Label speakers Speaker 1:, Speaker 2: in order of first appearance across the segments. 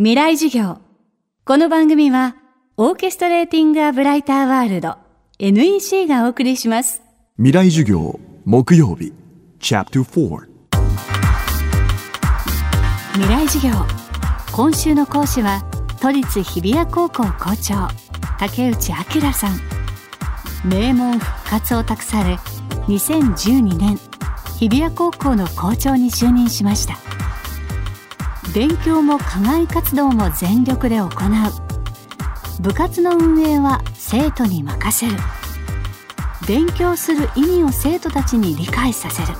Speaker 1: 未来授業。この番組は、オーケストレーティング・ア・ブライター・ワールド NEC がお送りします。
Speaker 2: 未来授業木曜日 Chapter 4
Speaker 1: 未来授業。今週の講師は、都立日比谷高校校長、竹内明さん。名門復活を託され、2012年、日比谷高校の校長に就任しました。勉強も課外活動も全力で行う。部活の運営は生徒に任せる。勉強する意味を生徒たちに理解させる。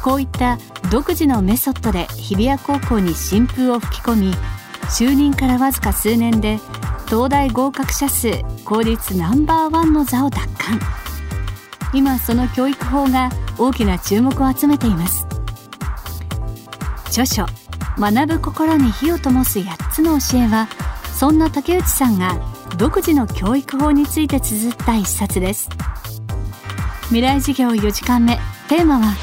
Speaker 1: こういった独自のメソッドで日比谷高校に新風を吹き込み就任からわずか数年で東大合格者数公立ナンバーワンの座を奪還。今その教育法が大きな注目を集めています。著書学ぶ心に火を灯す8つの教えはそんな竹内さんが独自の教育法について綴った一冊です。未来授業4時間目。テーマは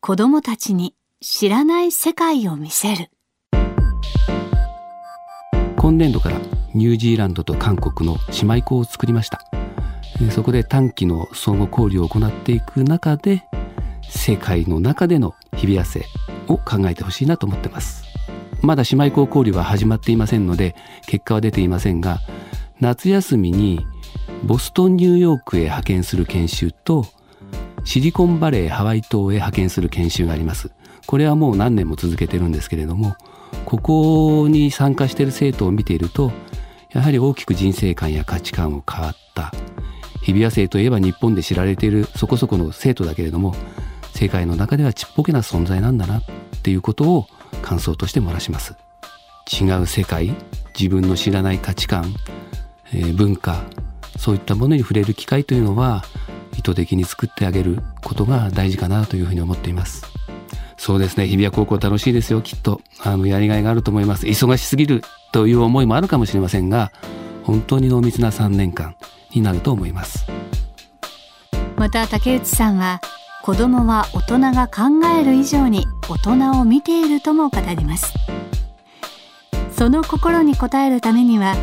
Speaker 1: 子供たちに知らない世界を見せる。
Speaker 3: 今年度からニュージーランドと韓国の姉妹校を作りました。そこで短期の相互交流を行っていく中で世界の中での日比谷生。を考えてほしいなと思ってます。まだ姉妹校交流は始まっていませんので結果は出ていませんが夏休みにボストンニューヨークへ派遣する研修とシリコンバレーハワイ島へ派遣する研修があります。これはもう何年も続けてるんですけれどもここに参加している生徒を見ているとやはり大きく人生観や価値観を変わった。日比谷生といえば日本で知られているそこそこの生徒だけれども世界の中ではちっぽけな存在なんだなっていうことを感想として漏らします。違う世界自分の知らない価値観、えー、文化そういったものに触れる機会というのは意図的に作ってあげることが大事かなというふうに思っています。そうですね。日比谷高校楽しいですよ。きっと。あのやりがいがあると思います。忙しすぎるという思いもあるかもしれませんが本当に濃密な3年間になると思います。
Speaker 1: また竹内さんは子供は大人が考える以上に大人を見ているとも語ります。その心に応えるためには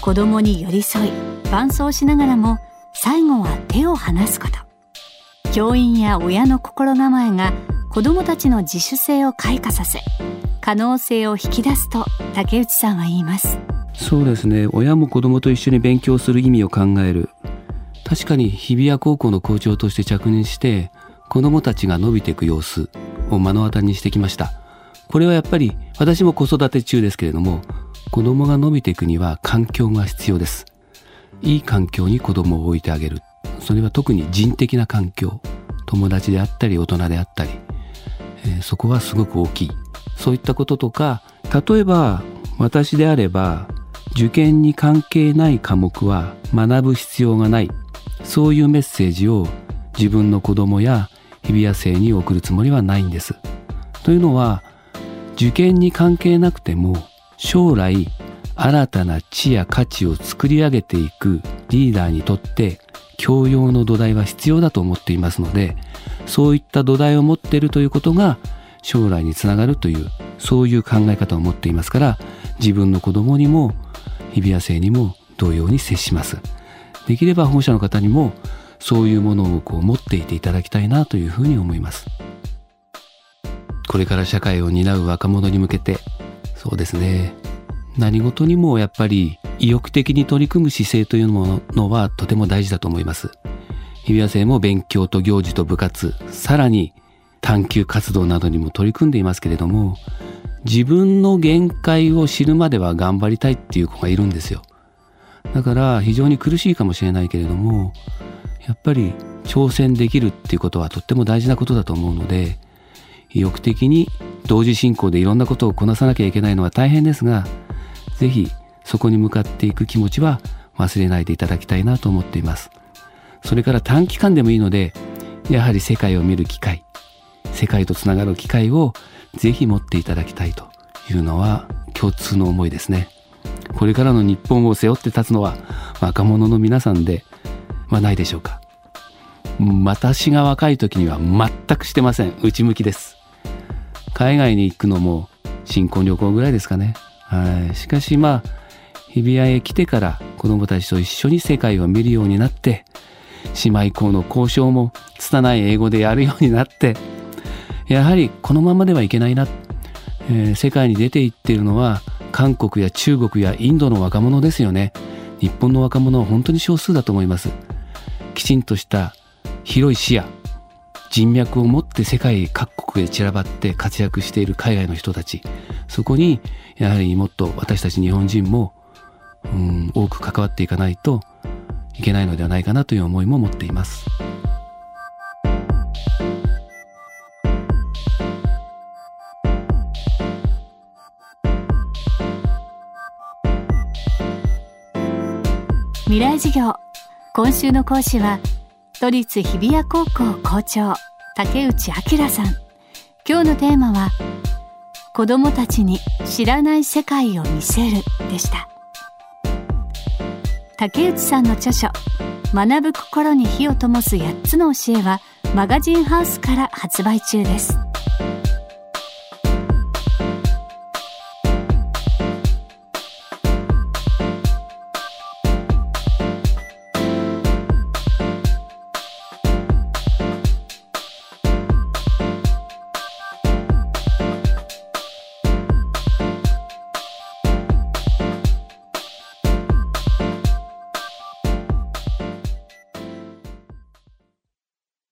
Speaker 1: 子供に寄り添い伴走しながらも最後は手を離すこと。教員や親の心構えが子供たちの自主性を開花させ可能性を引き出すと竹内さんは言います。
Speaker 3: そうですね。親も子供と一緒に勉強する意味を考える。確かに日比谷高校の校長として着任して子供たちが伸びていく様子を目の当たりにしてきました。これはやっぱり私も子育て中ですけれども子供が伸びていくには環境が必要です。いい環境に子供を置いてあげる。それは特に人的な環境友達であったり大人であったり、えー、そこはすごく大きい。そういったこととか例えば私であれば受験に関係ない科目は学ぶ必要がない。そういうメッセージを自分の子供や日比谷生に送るつもりはないんです。というのは受験に関係なくても将来新たな知や価値を作り上げていくリーダーにとって教養の土台は必要だと思っていますのでそういった土台を持っているということが将来につながるというそういう考え方を持っていますから自分の子供にも日比谷生にも同様に接しますできれば保護者の方にもそういうものをこう持っていていただきたいなというふうに思います。これから社会を担う若者に向けてそうですね。何事にもやっぱり意欲的に取り組む姿勢というものはとても大事だと思います。日比谷生も勉強と行事と部活さらに探究活動などにも取り組んでいますけれども自分の限界を知るまでは頑張りたいっていう子がいるんですよ。だから非常に苦しいかもしれないけれどもやっぱり挑戦できるっていうことはとっても大事なことだと思うので意欲的に同時進行でいろんなことをこなさなきゃいけないのは大変ですが是非そこに向かっていく気持ちは忘れないでいただきたいなと思っています。それから短期間でもいいのでやはり世界を見る機会世界とつながる機会をぜひ持っていただきたいというのは共通の思いですね。これからの日本を背負って立つのは若者の皆さんではないでしょうか私が若い時には全くしてません内向きです海外に行くのも新婚旅行ぐらいですかね。はい。しかしまあ、日比谷へ来てから子供たちと一緒に世界を見るようになって、姉妹校の交渉も拙い英語でやるようになって、やはりこのままではいけないな。えー、世界に出ていっているのは韓国や中国やインドの若者ですよね。日本の若者は本当に少数だと思います。きちんとした広い視野、人脈を持って世界各国で散らばって活躍している海外の人たち、そこにやはりもっと私たち日本人も、うん、多く関わっていかないといけないのではないかなという思いも持っています。
Speaker 1: 未来授業今週の講師は都立日比谷高校校長竹内明さん。今日のテーマは子供たちに知らない世界を見せるでした。竹内さんの著書学ぶ心に火を灯す8つの教えはマガジンハウスから発売中です。